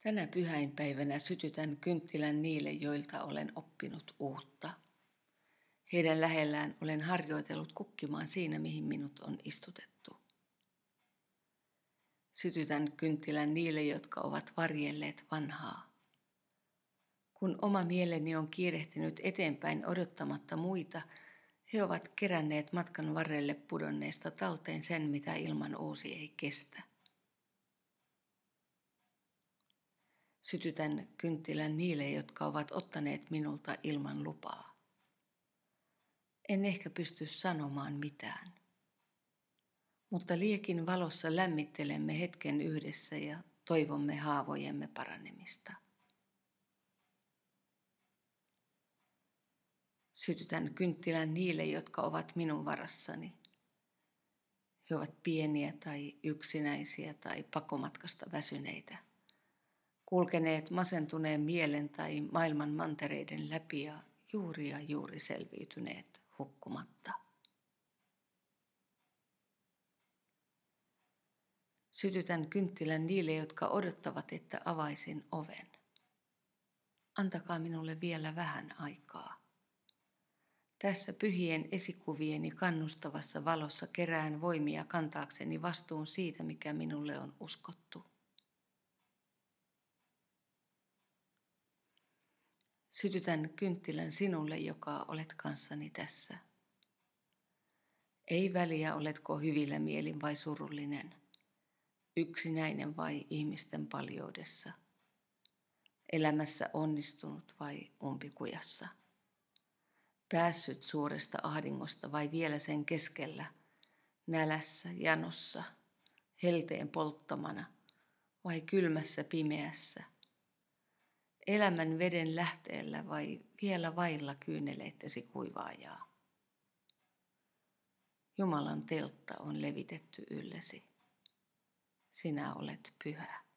Tänä pyhäinpäivänä sytytän kynttilän niille, joilta olen oppinut uutta. Heidän lähellään olen harjoitellut kukkimaan siinä, mihin minut on istutettu. Sytytän kynttilän niille, jotka ovat varjelleet vanhaa. Kun oma mieleni on kiirehtinyt eteenpäin odottamatta muita, he ovat keränneet matkan varrelle pudonneesta talteen sen, mitä ilman uusi ei kestä. Sytytän kynttilän niille, jotka ovat ottaneet minulta ilman lupaa. En ehkä pysty sanomaan mitään. Mutta liekin valossa lämmittelemme hetken yhdessä ja toivomme haavojemme paranemista. Sytytän kynttilän niille, jotka ovat minun varassani. He ovat pieniä tai yksinäisiä tai pakomatkasta väsyneitä kulkeneet masentuneen mielen tai maailman mantereiden läpi ja juuri ja juuri selviytyneet hukkumatta. Sytytän kynttilän niille, jotka odottavat, että avaisin oven. Antakaa minulle vielä vähän aikaa. Tässä pyhien esikuvieni kannustavassa valossa kerään voimia kantaakseni vastuun siitä, mikä minulle on uskottu. Sytytän kynttilän sinulle, joka olet kanssani tässä. Ei väliä, oletko hyvillä mielin vai surullinen, yksinäinen vai ihmisten paljoudessa, elämässä onnistunut vai umpikujassa, päässyt suuresta ahdingosta vai vielä sen keskellä, nälässä, janossa, helteen polttamana vai kylmässä pimeässä – elämän veden lähteellä vai vielä vailla kyyneleittäsi kuivaajaa? Jumalan teltta on levitetty yllesi. Sinä olet pyhä.